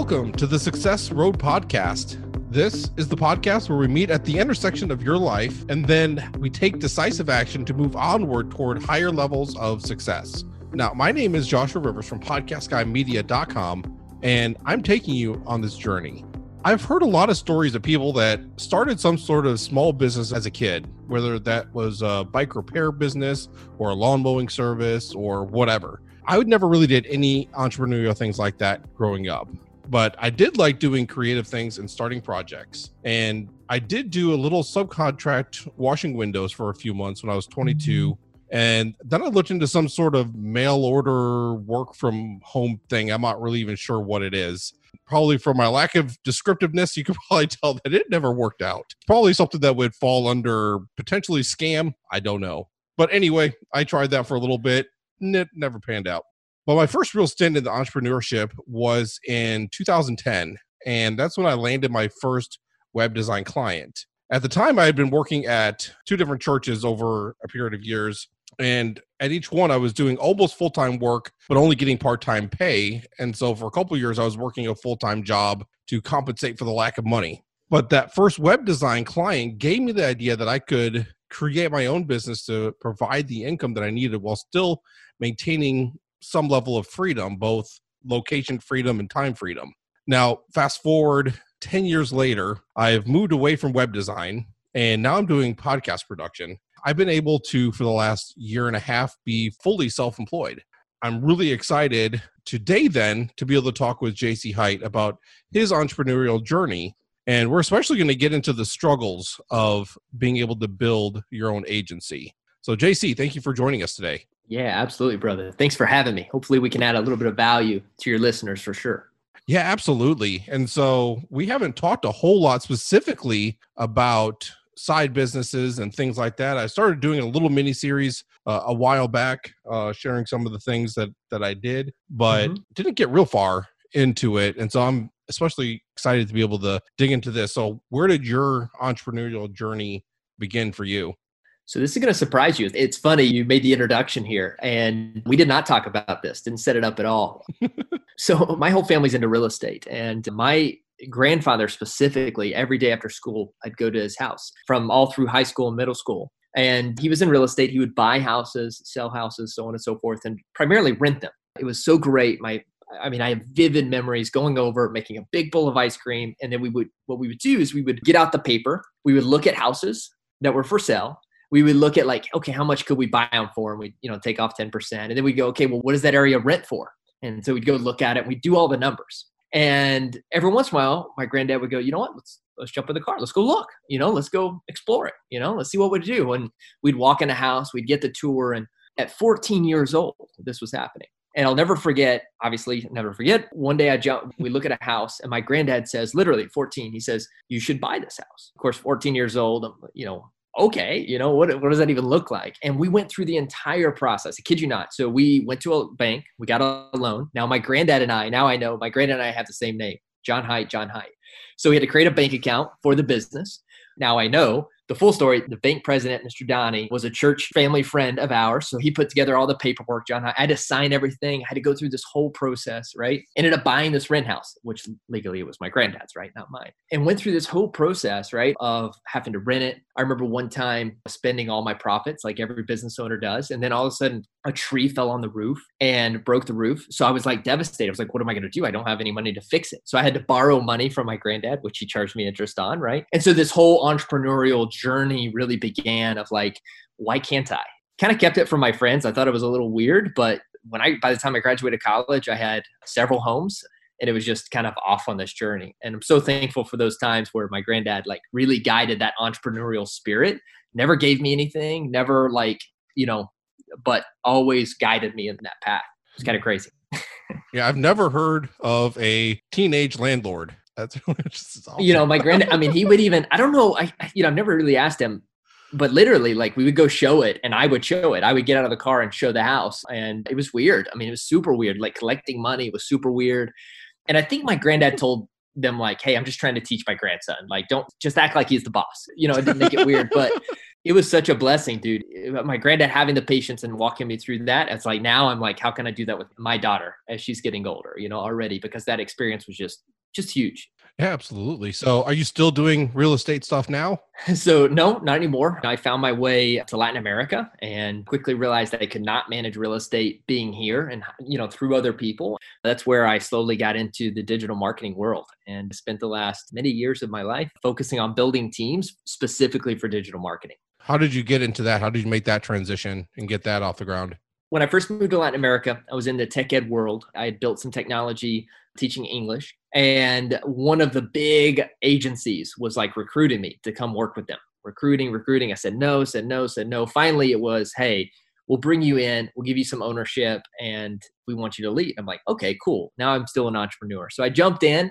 welcome to the Success Road Podcast. This is the podcast where we meet at the intersection of your life and then we take decisive action to move onward toward higher levels of success. Now, my name is Joshua Rivers from podcastguymedia.com, and I'm taking you on this journey. I've heard a lot of stories of people that started some sort of small business as a kid, whether that was a bike repair business or a lawn mowing service or whatever. I would never really did any entrepreneurial things like that growing up, but I did like doing creative things and starting projects. And I did do a little subcontract washing windows for a few months when I was 22. Mm-hmm. And then I looked into some sort of mail order work from home thing. I'm not really even sure what it is. Probably from my lack of descriptiveness, you could probably tell that it never worked out. Probably something that would fall under potentially scam. I don't know. But anyway, I tried that for a little bit. It never panned out. But my first real stint in the entrepreneurship was in 2010. And that's when I landed my first web design client. At the time, I had been working at two different churches over a period of years and at each one i was doing almost full-time work but only getting part-time pay and so for a couple years i was working a full-time job to compensate for the lack of money but that first web design client gave me the idea that i could create my own business to provide the income that i needed while still maintaining some level of freedom both location freedom and time freedom now fast forward 10 years later i've moved away from web design and now i'm doing podcast production I've been able to, for the last year and a half, be fully self employed. I'm really excited today, then, to be able to talk with JC Hite about his entrepreneurial journey. And we're especially going to get into the struggles of being able to build your own agency. So, JC, thank you for joining us today. Yeah, absolutely, brother. Thanks for having me. Hopefully, we can add a little bit of value to your listeners for sure. Yeah, absolutely. And so we haven't talked a whole lot specifically about side businesses and things like that. I started doing a little mini series uh, a while back, uh, sharing some of the things that that I did, but mm-hmm. didn't get real far into it. And so I'm especially excited to be able to dig into this. So, where did your entrepreneurial journey begin for you? So this is going to surprise you. It's funny you made the introduction here, and we did not talk about this. Didn't set it up at all. so my whole family's into real estate, and my grandfather specifically, every day after school, I'd go to his house from all through high school and middle school. And he was in real estate. He would buy houses, sell houses, so on and so forth, and primarily rent them. It was so great. My I mean, I have vivid memories going over, making a big bowl of ice cream, and then we would what we would do is we would get out the paper, we would look at houses that were for sale. We would look at like, okay, how much could we buy them for? And we, you know, take off 10%. And then we go, okay, well, what does that area rent for? And so we'd go look at it, we do all the numbers. And every once in a while, my granddad would go, you know what? Let's let's jump in the car. Let's go look. You know, let's go explore it. You know, let's see what we do. And we'd walk in a house, we'd get the tour. And at 14 years old, this was happening. And I'll never forget, obviously, never forget. One day I jump, we look at a house, and my granddad says, literally 14, he says, You should buy this house. Of course, 14 years old, you know, okay, you know, what, what does that even look like? And we went through the entire process. I kid you not. So we went to a bank, we got a loan. Now my granddad and I, now I know my granddad and I have the same name, John Hite, John Hite. So we had to create a bank account for the business. Now I know the full story the bank president mr donnie was a church family friend of ours. So he put together all the paperwork john. I had to sign everything. I had to go through this whole process right? Ended up buying this rent house which legally it was my granddad's right? Not mine. And went through this whole process right of having to rent it. I remember one time spending all my profits like every business owner does. And then all of a sudden a tree fell on the roof and broke the roof. So i was like devastated. I was like what am i going to do? I don't have any money to fix it. So i had to borrow money from my granddad which he charged me interest on right? And so this whole entrepreneurial journey really began of like, why can't I? Kind of kept it from my friends. I thought it was a little weird, but when I by the time I graduated college, I had several homes and it was just kind of off on this journey. And I'm so thankful for those times where my granddad like really guided that entrepreneurial spirit, never gave me anything, never like, you know, but always guided me in that path. It's kind of crazy. yeah, I've never heard of a teenage landlord. That's awesome. you know, my grand. I mean, he would even. I don't know. I you know, I've never really asked him, but literally, like we would go show it, and I would show it. I would get out of the car and show the house, and it was weird. I mean, it was super weird. Like collecting money was super weird, and I think my granddad told them like, "Hey, I'm just trying to teach my grandson. Like, don't just act like he's the boss." You know, it didn't make it weird, but it was such a blessing, dude. My granddad having the patience and walking me through that. It's like now I'm like, how can I do that with my daughter as she's getting older, you know, already because that experience was just just huge. Yeah, absolutely. So, are you still doing real estate stuff now? So, no, not anymore. I found my way to Latin America and quickly realized that I could not manage real estate being here and, you know, through other people. That's where I slowly got into the digital marketing world and spent the last many years of my life focusing on building teams specifically for digital marketing. How did you get into that? How did you make that transition and get that off the ground? When I first moved to Latin America, I was in the tech ed world. I had built some technology teaching English. And one of the big agencies was like recruiting me to come work with them. Recruiting, recruiting. I said no, said no, said no. Finally, it was, hey, we'll bring you in, we'll give you some ownership, and we want you to lead. I'm like, okay, cool. Now I'm still an entrepreneur. So I jumped in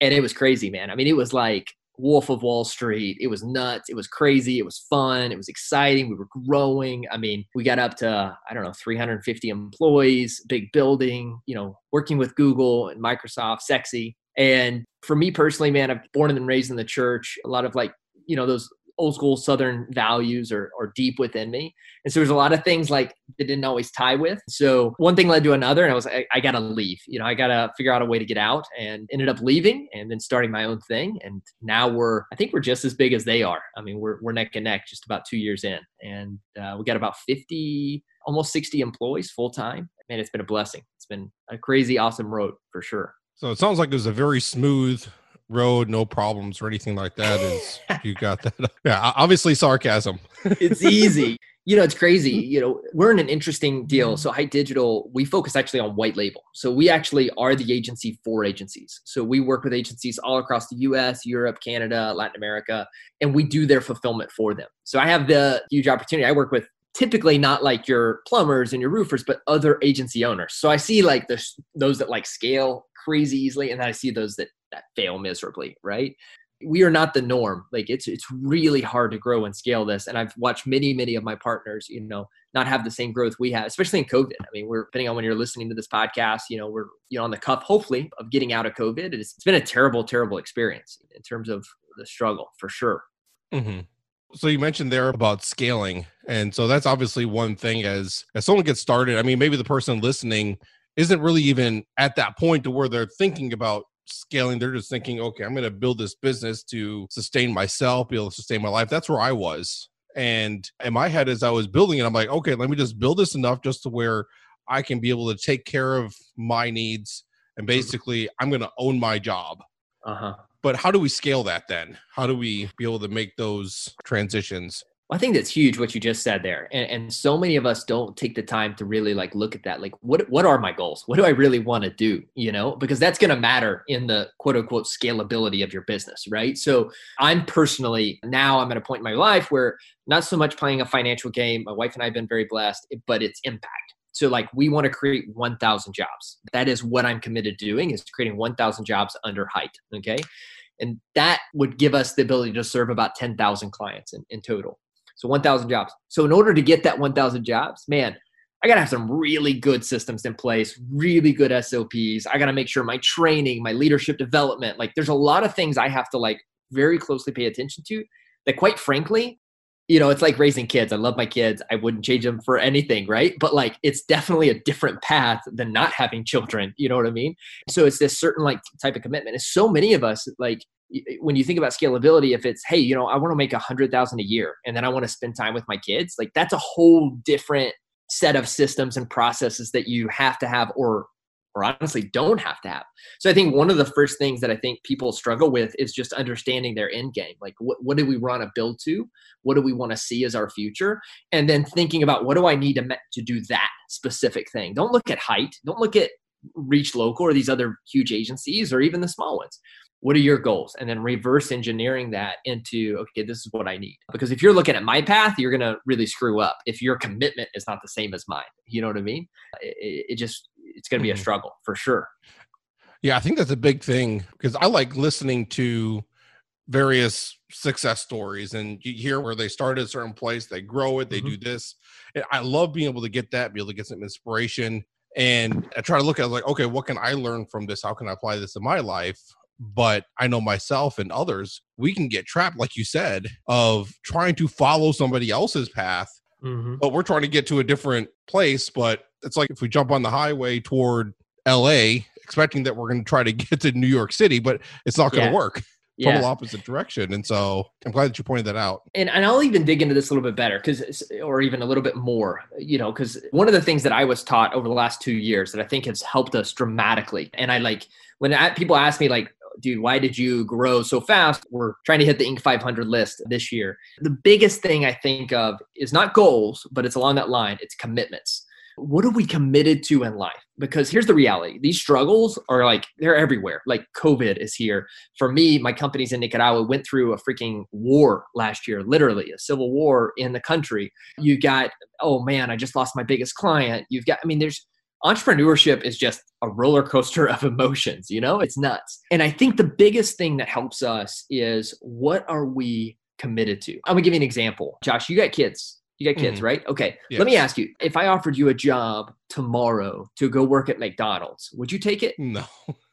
and it was crazy, man. I mean, it was like Wolf of Wall Street. It was nuts. It was crazy. It was fun. It was exciting. We were growing. I mean, we got up to, I don't know, 350 employees, big building, you know, working with Google and Microsoft, sexy. And for me personally, man, I'm born and raised in the church. A lot of like, you know, those old school southern values are, are deep within me. And so there's a lot of things like that didn't always tie with. So one thing led to another and i was i, I gotta leave. You know i gotta figure out a way to get out and ended up leaving and then starting my own thing. And now we're i think we're just as big as they are. I mean we're, we're neck and neck just about two years in. And uh, we got about 50 almost 60 employees full time man it's been a blessing. It's been a crazy awesome road for sure. So it sounds like it was a very smooth road, no problems or anything like that. Is you got that? Yeah, obviously sarcasm. it's easy. You know, it's crazy. You know, we're in an interesting deal. So, Hite Digital, we focus actually on white label. So, we actually are the agency for agencies. So, we work with agencies all across the US, Europe, Canada, Latin America, and we do their fulfillment for them. So, I have the huge opportunity. I work with typically not like your plumbers and your roofers, but other agency owners. So, I see like the, those that like scale crazy easily, and then I see those that that fail miserably, right? We are not the norm. Like it's it's really hard to grow and scale this. And I've watched many, many of my partners, you know, not have the same growth we have, especially in COVID. I mean, we're depending on when you're listening to this podcast, you know, we're you know on the cuff, hopefully, of getting out of COVID. It's, it's been a terrible, terrible experience in terms of the struggle for sure. Mm-hmm. So you mentioned there about scaling, and so that's obviously one thing. As as someone gets started, I mean, maybe the person listening isn't really even at that point to where they're thinking about scaling they're just thinking okay i'm going to build this business to sustain myself be able to sustain my life. That's where i was. And in my head as i was building it i'm like okay let me just build this enough just to where i can be able to take care of my needs and mm-hmm. basically i'm going to own my job. Uh-huh. But how do we scale that then? How do we be able to make those transitions I think that's huge what you just said there. And, and, so many of us don't take the time to really like look at that. Like, what what are my goals? What do I really want to do? You know, because that's going to matter in the quote unquote scalability of your business, right? So I'm personally now I'm at a point in my life where not so much playing a financial game. My wife and I have been very blessed, but it's impact. So like we want to create 1,000 jobs. That is what I'm committed to doing is creating 1,000 jobs under Hite. Okay. And that would give us the ability to serve about 10,000 clients in, in total. So 1,000 jobs. So in order to get that 1,000 jobs, man, I got to have some really good systems in place, really good SOPs. I got to make sure my training, my leadership development, like there's a lot of things I have to like very closely pay attention to that quite frankly, you know, it's like raising kids. I love my kids. I wouldn't change them for anything, right? But like it's definitely a different path than not having children, you know what I mean? So it's this certain like type of commitment. And so many of us like when you think about scalability, if it's, hey, you know, I want to make a hundred thousand a year and then I want to spend time with my kids, like that's a whole different set of systems and processes that you have to have or or honestly don't have to have. So I think one of the first things that I think people struggle with is just understanding their end game. Like what, what do we want to build to? What do we want to see as our future? And then thinking about what do I need to, to do that specific thing? Don't look at Hite. Don't look at ReachLocal or these other huge agencies or even the small ones what are your goals and then reverse engineering that into okay this is what i need because if you're looking at my path you're going to really screw up if your commitment is not the same as mine you know what i mean it, it just it's going to be a mm-hmm. struggle for sure yeah i think that's a big thing because i like listening to various success stories and you hear where they start at a certain place they grow it they mm-hmm. do this and i love being able to get that be able to get some inspiration and I try to look at like, okay, what can I learn from this? How can I apply this in my life? But I know myself and others, we can get trapped, like you said, of trying to follow somebody else's path. Mm-hmm. But we're trying to get to a different place. But it's like if we jump on the highway toward LA, expecting that we're going to try to get to New York City, but it's not going to Yeah. work. Total opposite direction. And so I'm glad that you pointed that out. and, and I'll even dig into this a little bit better because, or even a little bit more, you know, because one of the things that I was taught over the last two years that I think has helped us dramatically. And I like when people ask me, like, dude, why did you grow so fast? We're trying to hit the Inc. 500 list this year. The biggest thing I think of is not goals, but it's along that line, it's commitments. What are we committed to in life? Because here's the reality these struggles are like, they're everywhere. Like COVID is here. For me, my companies in Nicaragua went through a freaking war last year, literally a civil war in the country. You got, oh man, I just lost my biggest client. You've got, I mean, there's, entrepreneurship is just a roller coaster of emotions, you know, it's nuts. And I think the biggest thing that helps us is what are we committed to? I'm gonna give you an example. Josh, you got kids. You got kids, Mhm. right? Okay. Let me ask you if I offered you a job tomorrow to go work at McDonald's, would you take it? No.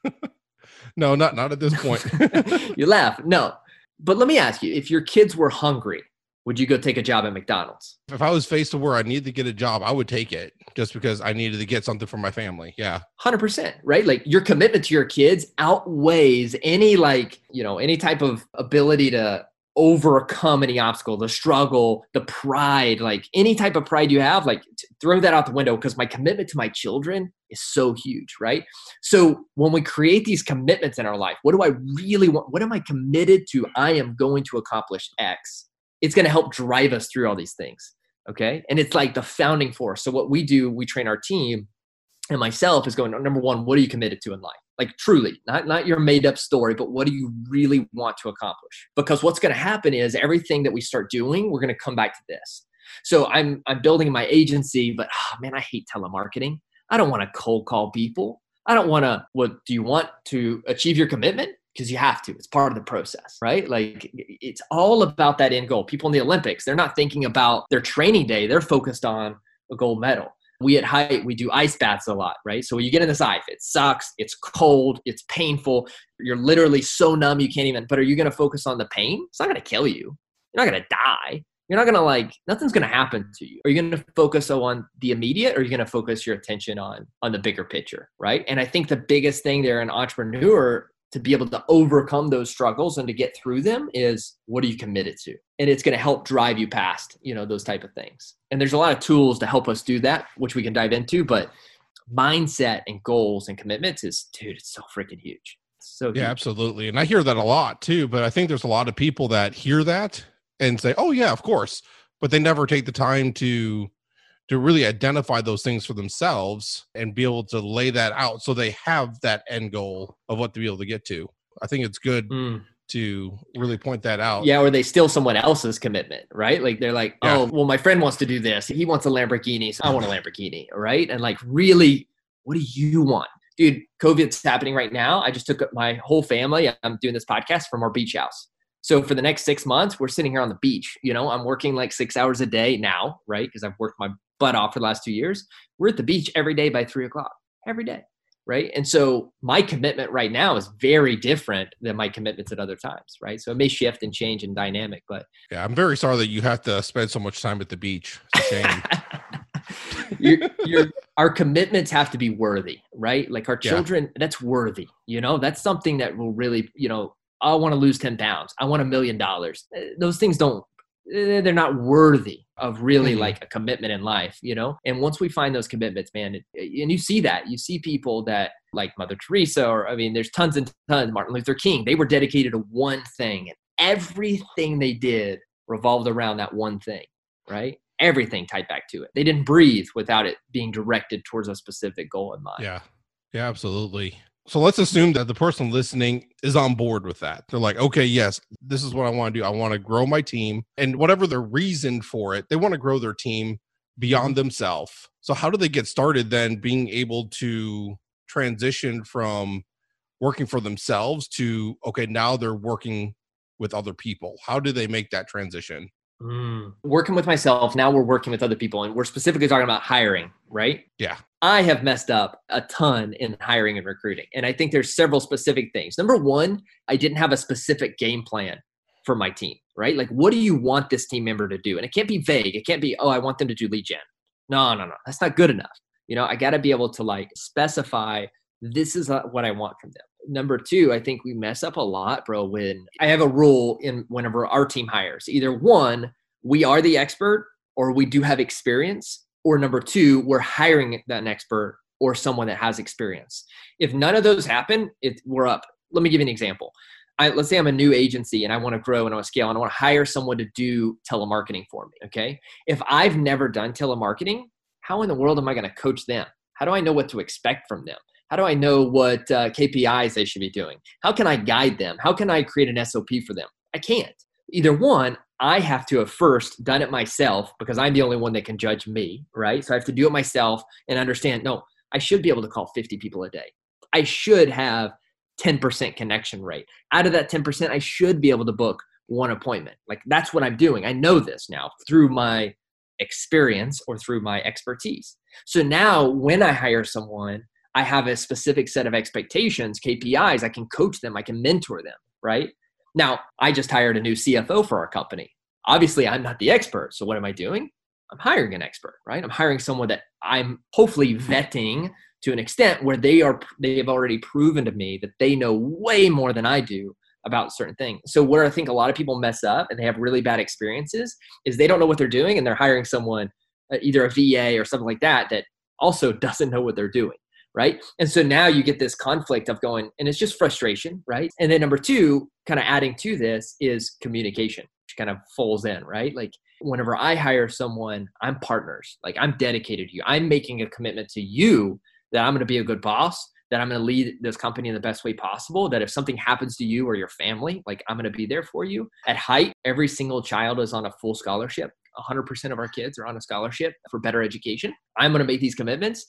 no, not not at this point. you laugh. No. But let me ask you if your kids were hungry, would you go take a job at McDonald's? if I was faced to where I needed to get a job, I would take it just because I needed to get something for my family. Yeah. 100% right like your commitment to your kids outweighs any like you know any type of ability to overcome any obstacle the struggle the pride like any type of pride you have like throw that out the window because my commitment to my children is so huge right so when we create these commitments in our life what do i really want what am i committed to i am going to accomplish x it's going to help drive us through all these things okay? And it's like the founding force. So what we do we train our team and myself is going number one what are you committed to in life? Like truly not not your made up story but what do you really want to accomplish? Because what's going to happen is everything that we start doing we're going to come back to this. So i'm i'm building my agency but oh, man i hate telemarketing. I don't want to cold call people. I don't want to what do you want to achieve your commitment because you have to it's part of the process right? Like it's all about that end goal. People in the olympics they're not thinking about their training day they're focused on a gold medal. We at Hite we do ice baths a lot right? So when you get in this ice it sucks it's cold it's painful you're literally so numb you can't even but are you going to focus on the pain? It's not going to kill you. You're not going to die. You're not going to like nothing's going to happen to you. Are you going to focus on the immediate or are you going to focus your attention on on the bigger picture right? And i think the biggest thing there an entrepreneur to be able to overcome those struggles and to get through them is what are you committed to and it's going to help drive you past you know those type of things and there's a lot of tools to help us do that which we can dive into but mindset and goals and commitments is dude it's so freaking huge so Yeah, huge. absolutely. And I hear that a lot too, but I think there's a lot of people that hear that and say, "Oh yeah, of course," but they never take the time to to really identify those things for themselves and be able to lay that out so they have that end goal of what to be able to get to. I think it's good Mm. to really point that out. yeah or they steal someone else's commitment right? Like they're like Yeah. oh well my friend wants to do this. He wants a lamborghini so i want a lamborghini right? And like really what do you want? Dude covid's happening right now. I just took up my whole family. I'm doing this podcast from our beach house. So for the next six months we're sitting here on the beach you know? I'm working like six hours a day now right? Because i've worked my butt off for the last two years we're at the beach every day by three o'clock every day right and so my commitment right now is very different than my commitments at other times right so it may shift and change and dynamic but Yeah, I'm very sorry that you have to spend so much time at the beach. Shame. you're, you're, our commitments have to be worthy, right? Like our Yeah. children, that's worthy. You know, that's something that will really, you know, I want to lose 10 pounds. I want a million dollars. Uh, Those things don't, eh, they're not worthy of really Mhm. like a commitment in life, you know? And once we find those commitments, man, it, and you see that, you see people that like Mother Teresa, or I mean, there's tons and tons, Martin Luther King, they were dedicated to one thing. And everything they did revolved around that one thing, right? Everything tied back to it. They didn't breathe without it being directed towards a specific goal in mind. Yeah. Yeah, absolutely. So let's assume that the person listening is on board with that. They're like, okay, yes, this is what I want to do. I want to grow my team. And whatever the reason for it, they want to grow their team beyond themselves. So, how do they get started then being able to transition from working for themselves to, okay, now they're working with other people? How do they make that transition? Mm. Working with myself, now we're working with other people, and we're specifically talking about hiring, right? Yeah. I have messed up a ton in hiring and recruiting. And I think there's several specific things. Number one, I didn't have a specific game plan for my team, right? Like, what do you want this team member to do? And it can't be vague. It can't be, oh, I want them to do lead gen. No, no, no. That's not good enough. You know, I got to be able to like specify this is uh, what I want from them. Number two, I think we mess up a lot, bro. When I have a rule in whenever our team hires, either one, we are the expert or we do have experience, or number two, we're hiring that expert or someone that has experience. If none of those happen, we're up. Let me give you an example. I, let's say I'm a new agency and I want to grow and I want to scale and I want to hire someone to do telemarketing for me. Okay. If I've never done telemarketing, how in the world am I going to coach them? How do I know what to expect from them? How do I know what uh, KPIs they should be doing? How can I guide them? How can I create an SOP for them? I can't. Either one, I have to have first done it myself because I'm the only one that can judge me, right? So I have to do it myself and understand no, I should be able to call 50 people a day. I should have 10% connection rate. Out of that 10%, I should be able to book one appointment. Like that's what I'm doing. I know this now through my experience or through my expertise. So now when I hire someone, I have a specific set of expectations, KPIs, I can coach them, I can mentor them, right? Now, I just hired a new CFO for our company. Obviously, I'm not the expert. So what am I doing? I'm hiring an expert, right? I'm hiring someone that I'm hopefully vetting to an extent where they are they have already proven to me that they know way more than I do about certain things. So where I think a lot of people mess up and they have really bad experiences is they don't know what they're doing and they're hiring someone uh, either a VA or something like that that also doesn't know what they're doing, right? And so now you get this conflict of going and it's just frustration, right? And then number 2, kind of adding to this is communication, which kind of falls in, right? Like whenever I hire someone, I'm partners. Like I'm dedicated to you. I'm making a commitment to you that I'm going to be a good boss, that I'm going to lead this company in the best way possible, that if something happens to you or your family, like I'm going to be there for you. At Hite, every single child is on a full scholarship. 100% of our kids are on a scholarship for better education. I'm going to make these commitments.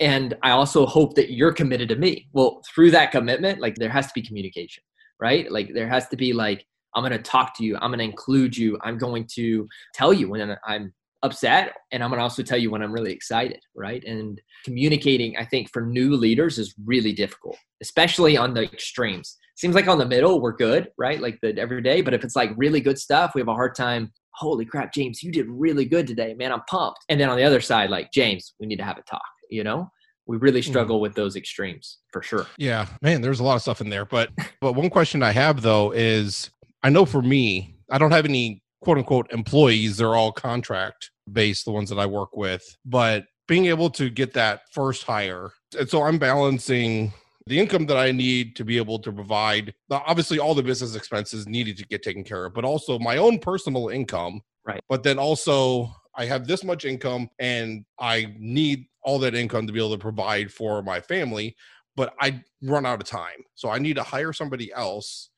And I also hope that you're committed to me. Well, through that commitment, like there has to be communication, right? Like there has to be like, I'm going to talk to you. I'm going to include you. I'm going to tell you when I'm upset and i'm going to also tell you when i'm really excited right and communicating i think for new leaders is really difficult especially on the extremes seems like on the middle we're good right like the everyday but if it's like really good stuff we have a hard time holy crap james you did really good today man i'm pumped and then on the other side like james we need to have a talk you know? We really hmm. struggle with those extremes for sure. Yeah man there's a lot of stuff in there but but one question i have though is i know for me i don't have any quote unquote employees. They're all contract based the ones that i work with but being able to get that first hire and so i'm balancing the income that i need to be able to provide obviously all the business expenses needed to get taken care of but also my own personal income right. but then also i have this much income and i need all that income to be able to provide for my family but i run out of time so i need to hire somebody else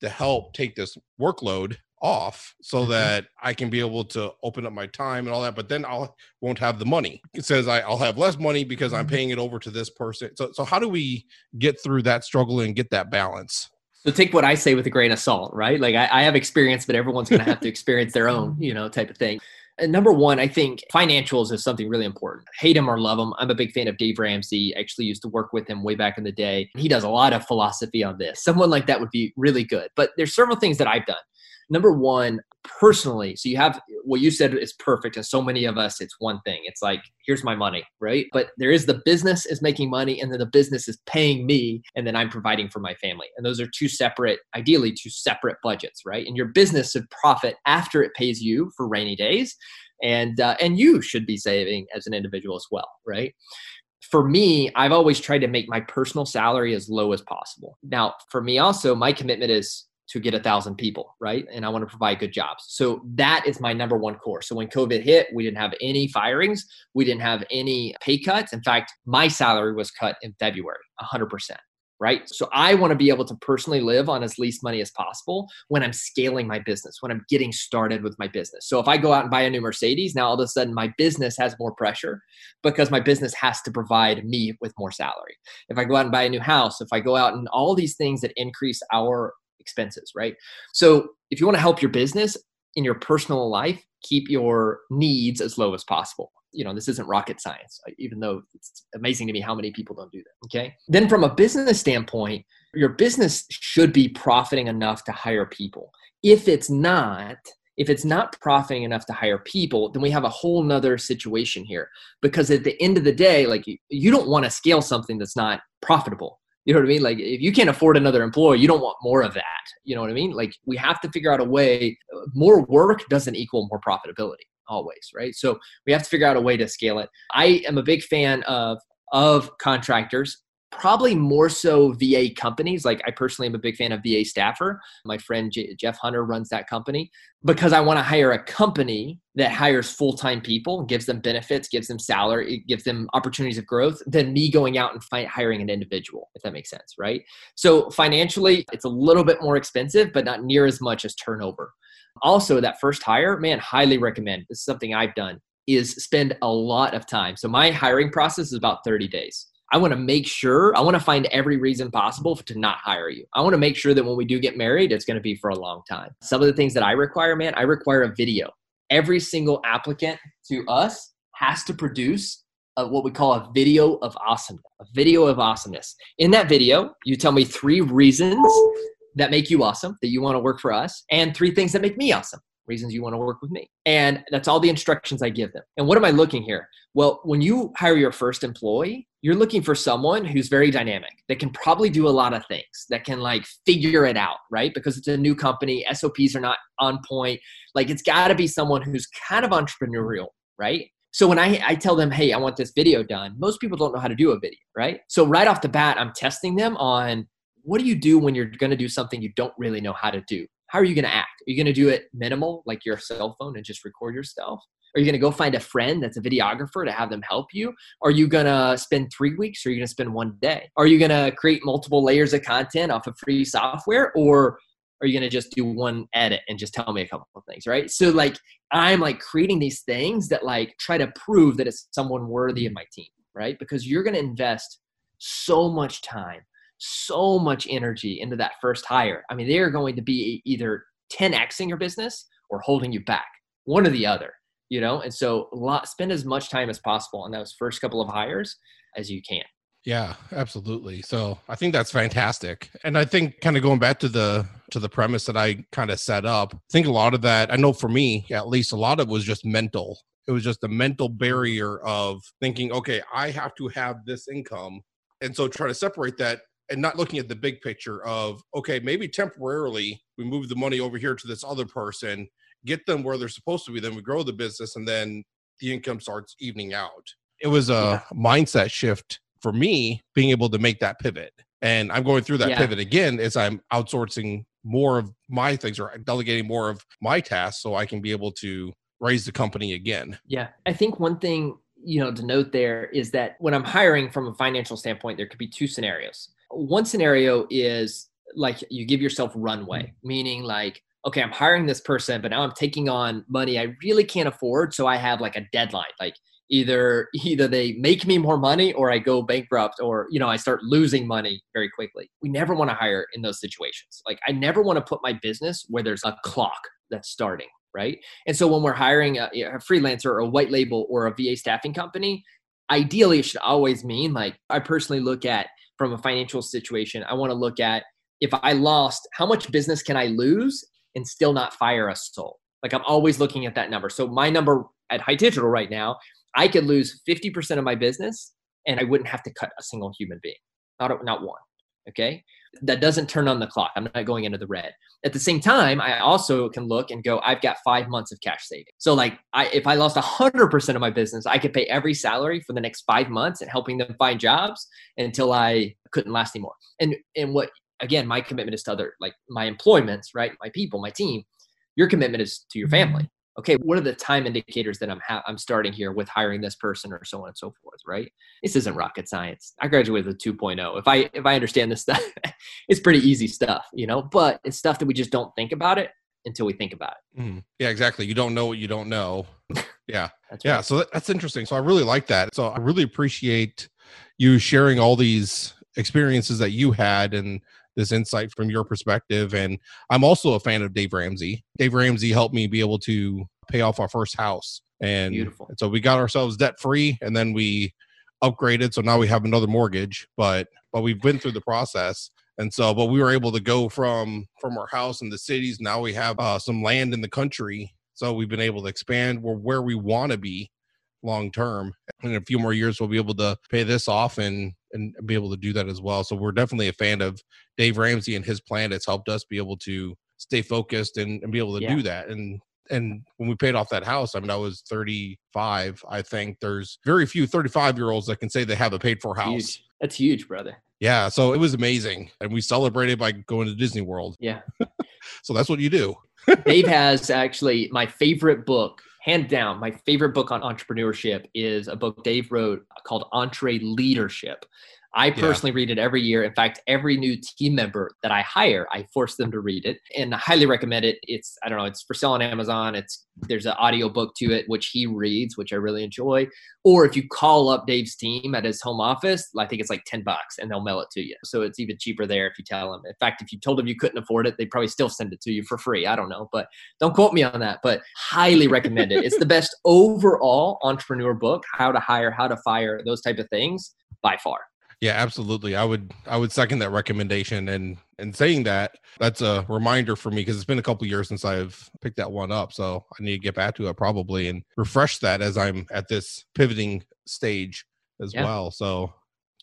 to help take this workload off so mm-hmm. that I can be able to open up my time and all that. But then I'll won't have the money. It says I, will have less money because I'm mm-hmm. paying it over to this person. So so how do we get through that struggle and get that balance? So take what I say with a grain of salt, right? Like I, I have experience, but everyone's going to have to experience their own, you know, type of thing. And number one, I think financials is something really important. Hate him or love him. I'm a big fan of Dave Ramsey. I actually used to work with him way back in the day. He does a lot of philosophy on this. Someone like that would be really good. But there's several things that I've done number one personally so you have what you said is perfect and so many of us it's one thing. It's like here's my money right? But there is the business is making money and then the business is paying me and then i'm providing for my family. And those are two separate ideally two separate budgets right? And your business should profit after it pays you for rainy days. And uh, and you should be saving as an individual as well right? For me, I've always tried to make my personal salary as low as possible. Now, for me also, my commitment is to get a thousand people, right? And I want to provide good jobs. So that is my number one core. So when COVID hit, we didn't have any firings, we didn't have any pay cuts. In fact, my salary was cut in February, 100%. Right. So I want to be able to personally live on as least money as possible when I'm scaling my business, when I'm getting started with my business. So if I go out and buy a new Mercedes, now all of a sudden my business has more pressure because my business has to provide me with more salary. If I go out and buy a new house, if I go out and all these things that increase our expenses, right? So if you want to help your business in your personal life, keep your needs as low as possible. You know, this isn't rocket science, uh, even though it's amazing to me how many people don't do that. Okay. Then, from a business standpoint, your business should be profiting enough to hire people. If it's not, if it's not profiting enough to hire people, then we have a whole nother situation here. Because at the end of the day, like you, you don't want to scale something that's not profitable. You know what I mean? Like if you can't afford another employee, you don't want more of that. You know what I mean? Like we have to figure out a way. Uh, more work doesn't equal more profitability always, right? So we have to figure out a way to scale it. I am a big fan of of contractors probably more so VA companies. Like I personally am a big fan of VA staffer. My friend J- Jeff Hunter runs that company because I want to hire a company that hires full-time people, gives them benefits, gives them salary, gives them opportunities of growth than me going out and find, hiring an individual, if that makes sense, right? So financially, it's a little bit more expensive, but not near as much as turnover. Also, that first hire, man, highly recommend. This is something I've done is spend a lot of time. So my hiring process is about 30 days I want to make sure, I want to find every reason possible to not hire you. I want to make sure that when we do get married, it's going to be for a long time. Some of the things that I require, man, I require a video. Every single applicant to us has to produce a, what we call a video of awesomeness. A video of awesomeness. In that video, you tell me three reasons that make you awesome, that you want to work for us, and three things that make me awesome reasons you want to work with me. And that's all the instructions I give them. And what am I looking here? Well, when you hire your first employee, you're looking for someone who's very dynamic, that can probably do a lot of things, that can like figure it out, right? Because it's a new company, SOPs are not on point. Like it's got to be someone who's kind of entrepreneurial, right? So when I, I tell them, hey, I want this video done, most people don't know how to do a video, right? So right off the bat, I'm testing them on what do you do when you're going to do something you don't really know how to do? How are you going to act? Are you going to do it minimal, like your cell phone, and just record yourself? Are you going to go find a friend that's a videographer to have them help you? Are you going to spend three weeks or are you going to spend one day? Are you going to create multiple layers of content off of free software or are you going to just do one edit and just tell me a couple of things, right? So, like, I'm like creating these things that like try to prove that it's someone worthy of my team, right? Because you're going to invest so much time so much energy into that first hire. I mean, they are going to be either 10xing your business or holding you back, one or the other, you know? And so lot, spend as much time as possible on those first couple of hires as you can. Yeah, absolutely. So I think that's fantastic. And I think kind of going back to the to the premise that I kind of set up, I think a lot of that, I know for me, at least a lot of it was just mental. It was just a mental barrier of thinking, okay, I have to have this income. And so try to separate that and not looking at the big picture of okay maybe temporarily we move the money over here to this other person get them where they're supposed to be then we grow the business and then the income starts evening out. It was a yeah. mindset shift for me being able to make that pivot. And i'm going through that yeah. pivot again as i'm outsourcing more of my things or delegating more of my tasks so i can be able to raise the company again. Yeah. I think one thing you know to note there is that when i'm hiring from a financial standpoint there could be two scenarios one scenario is like you give yourself runway, mm. meaning like, okay, I'm hiring this person, but now I'm taking on money I really can't afford. So I have like a deadline. Like either either they make me more money or I go bankrupt or you know I start losing money very quickly. We never want to hire in those situations. Like I never want to put my business where there's a clock that's starting, right? And so when we're hiring a, a freelancer or a white label or a VA staffing company, ideally it should always mean like I personally look at from a financial situation, I want to look at if I lost, how much business can I lose and still not fire a soul? Like I'm always looking at that number. So my number at Hite Digital right now, I could lose 50% of my business and I wouldn't have to cut a single human being, not, not one. Okay that doesn't turn on the clock. I'm not going into the red. At the same time, I also can look and go, I've got five months of cash savings. So like I, if I lost 100% of my business, I could pay every salary for the next five months and helping them find jobs until I couldn't last anymore. And, and what, again, my commitment is to other, like my employments, right? My people, my team, your commitment is to your mm-hmm. family okay what are the time indicators that i'm ha- i'm starting here with hiring this person or so on and so forth right? This isn't rocket science. I graduated with 2.0 if i if i understand this stuff it's pretty easy stuff you know? But it's stuff that we just don't think about it until we think about it. Mm. yeah exactly. You don't know what you don't know. Yeah. Yeah so that, that's interesting. So i really like that. So i really appreciate you sharing all these experiences that you had and this insight from your perspective. And I'm also a fan of Dave Ramsey. Dave Ramsey helped me be able to pay off our first house. And, Beautiful. and so we got ourselves debt free and then we upgraded. So now we have another mortgage, but but we've been through the process. And so, but we were able to go from from our house in the cities. Now we have uh, some land in the country, so we've been able to expand. We're where we want to be long term. In a few more years, we'll be able to pay this off and and be able to do that as well. So we're definitely a fan of Dave Ramsey and his plan. It's helped us be able to stay focused and, and be able to yeah. do that. And and when we paid off that house, I mean, I was 35. I think there's very few 35 year olds that can say they have a paid for house. Huge. That's huge, brother. Yeah. So it was amazing. And we celebrated by going to Disney World. Yeah. so that's what you do. Dave has actually my favorite book, hand down, my favorite book on entrepreneurship is a book Dave wrote called EntreLeadership. I personally yeah. read it every year. In fact, every new team member that I hire, I force them to read it and I highly recommend it. It's, I don't know, it's for sale on Amazon. It's, there's an audio book to it, which he reads, which I really enjoy. Or if you call up Dave's team at his home office, I think it's like 10 bucks and they'll mail it to you. So it's even cheaper there if you tell them. In fact, if you told them you couldn't afford it, they'd probably still send it to you for free. I don't know, but don't quote me on that, but highly recommend it. It's the best overall entrepreneur book, how to hire, how to fire, those type of things by far. Yeah, absolutely. I would I would second that recommendation and and saying that that's a reminder for me because it's been a couple years since I've picked that one up. So I need to get back to it probably and refresh that as I'm at this pivoting stage as yeah. well. So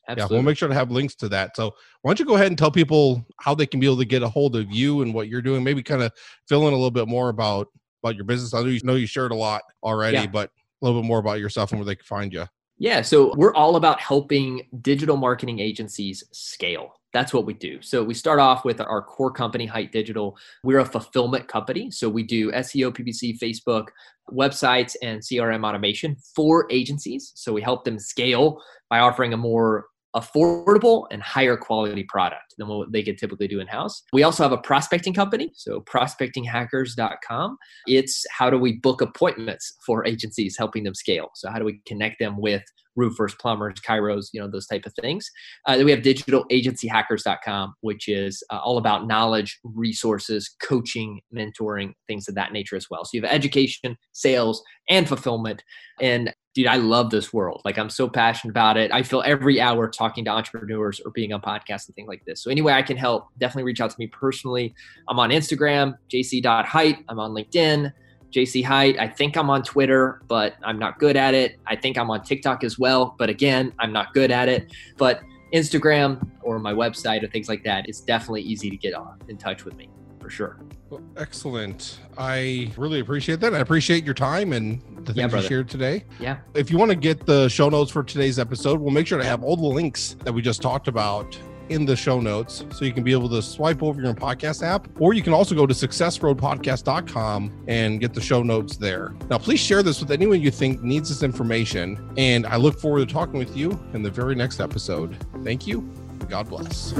Absolutely. yeah, we'll make sure to have links to that. So why don't you go ahead and tell people how they can be able to get a hold of you and what you're doing? Maybe kind of fill in a little bit more about about your business. I know you know you shared a lot already, yeah. but a little bit more about yourself and where they can find you. Yeah, so we're all about helping digital marketing agencies scale. That's what we do. So we start off with our core company, Hite Digital. We're a fulfillment company. So we do SEO, PPC, Facebook, websites, and CRM automation for agencies. So we help them scale by offering a more affordable and higher quality product than what they could typically do in house. We also have a prospecting company, so prospectinghackers.com. It's how do we book appointments for agencies helping them scale? So how do we connect them with roofers, plumbers, chiros, you know, those type of things. Uh, then we have digitalagencyhackers.com, which is uh, all about knowledge, resources, coaching, mentoring, things of that nature as well. So you have education, sales, and fulfillment. And dude, I love this world. Like I'm so passionate about it. I feel every hour talking to entrepreneurs or being on podcasts and things like this. So anyway, I can help, definitely reach out to me personally. I'm on Instagram, jc.hite. I'm on LinkedIn, JC Hite. I think I'm on Twitter, but I'm not good at it. I think I'm on TikTok as well, but again, I'm not good at it. But Instagram or my website or things like that, it's definitely easy to get on in touch with me for sure. Well, excellent. I really appreciate that. I appreciate your time and the things yeah, you shared today. Yeah. If you want to get the show notes for today's episode, we'll make sure to have all the links that we just talked about in the show notes so you can be able to swipe over your podcast app or you can also go to successroadpodcast.com and get the show notes there now please share this with anyone you think needs this information and i look forward to talking with you in the very next episode thank you god bless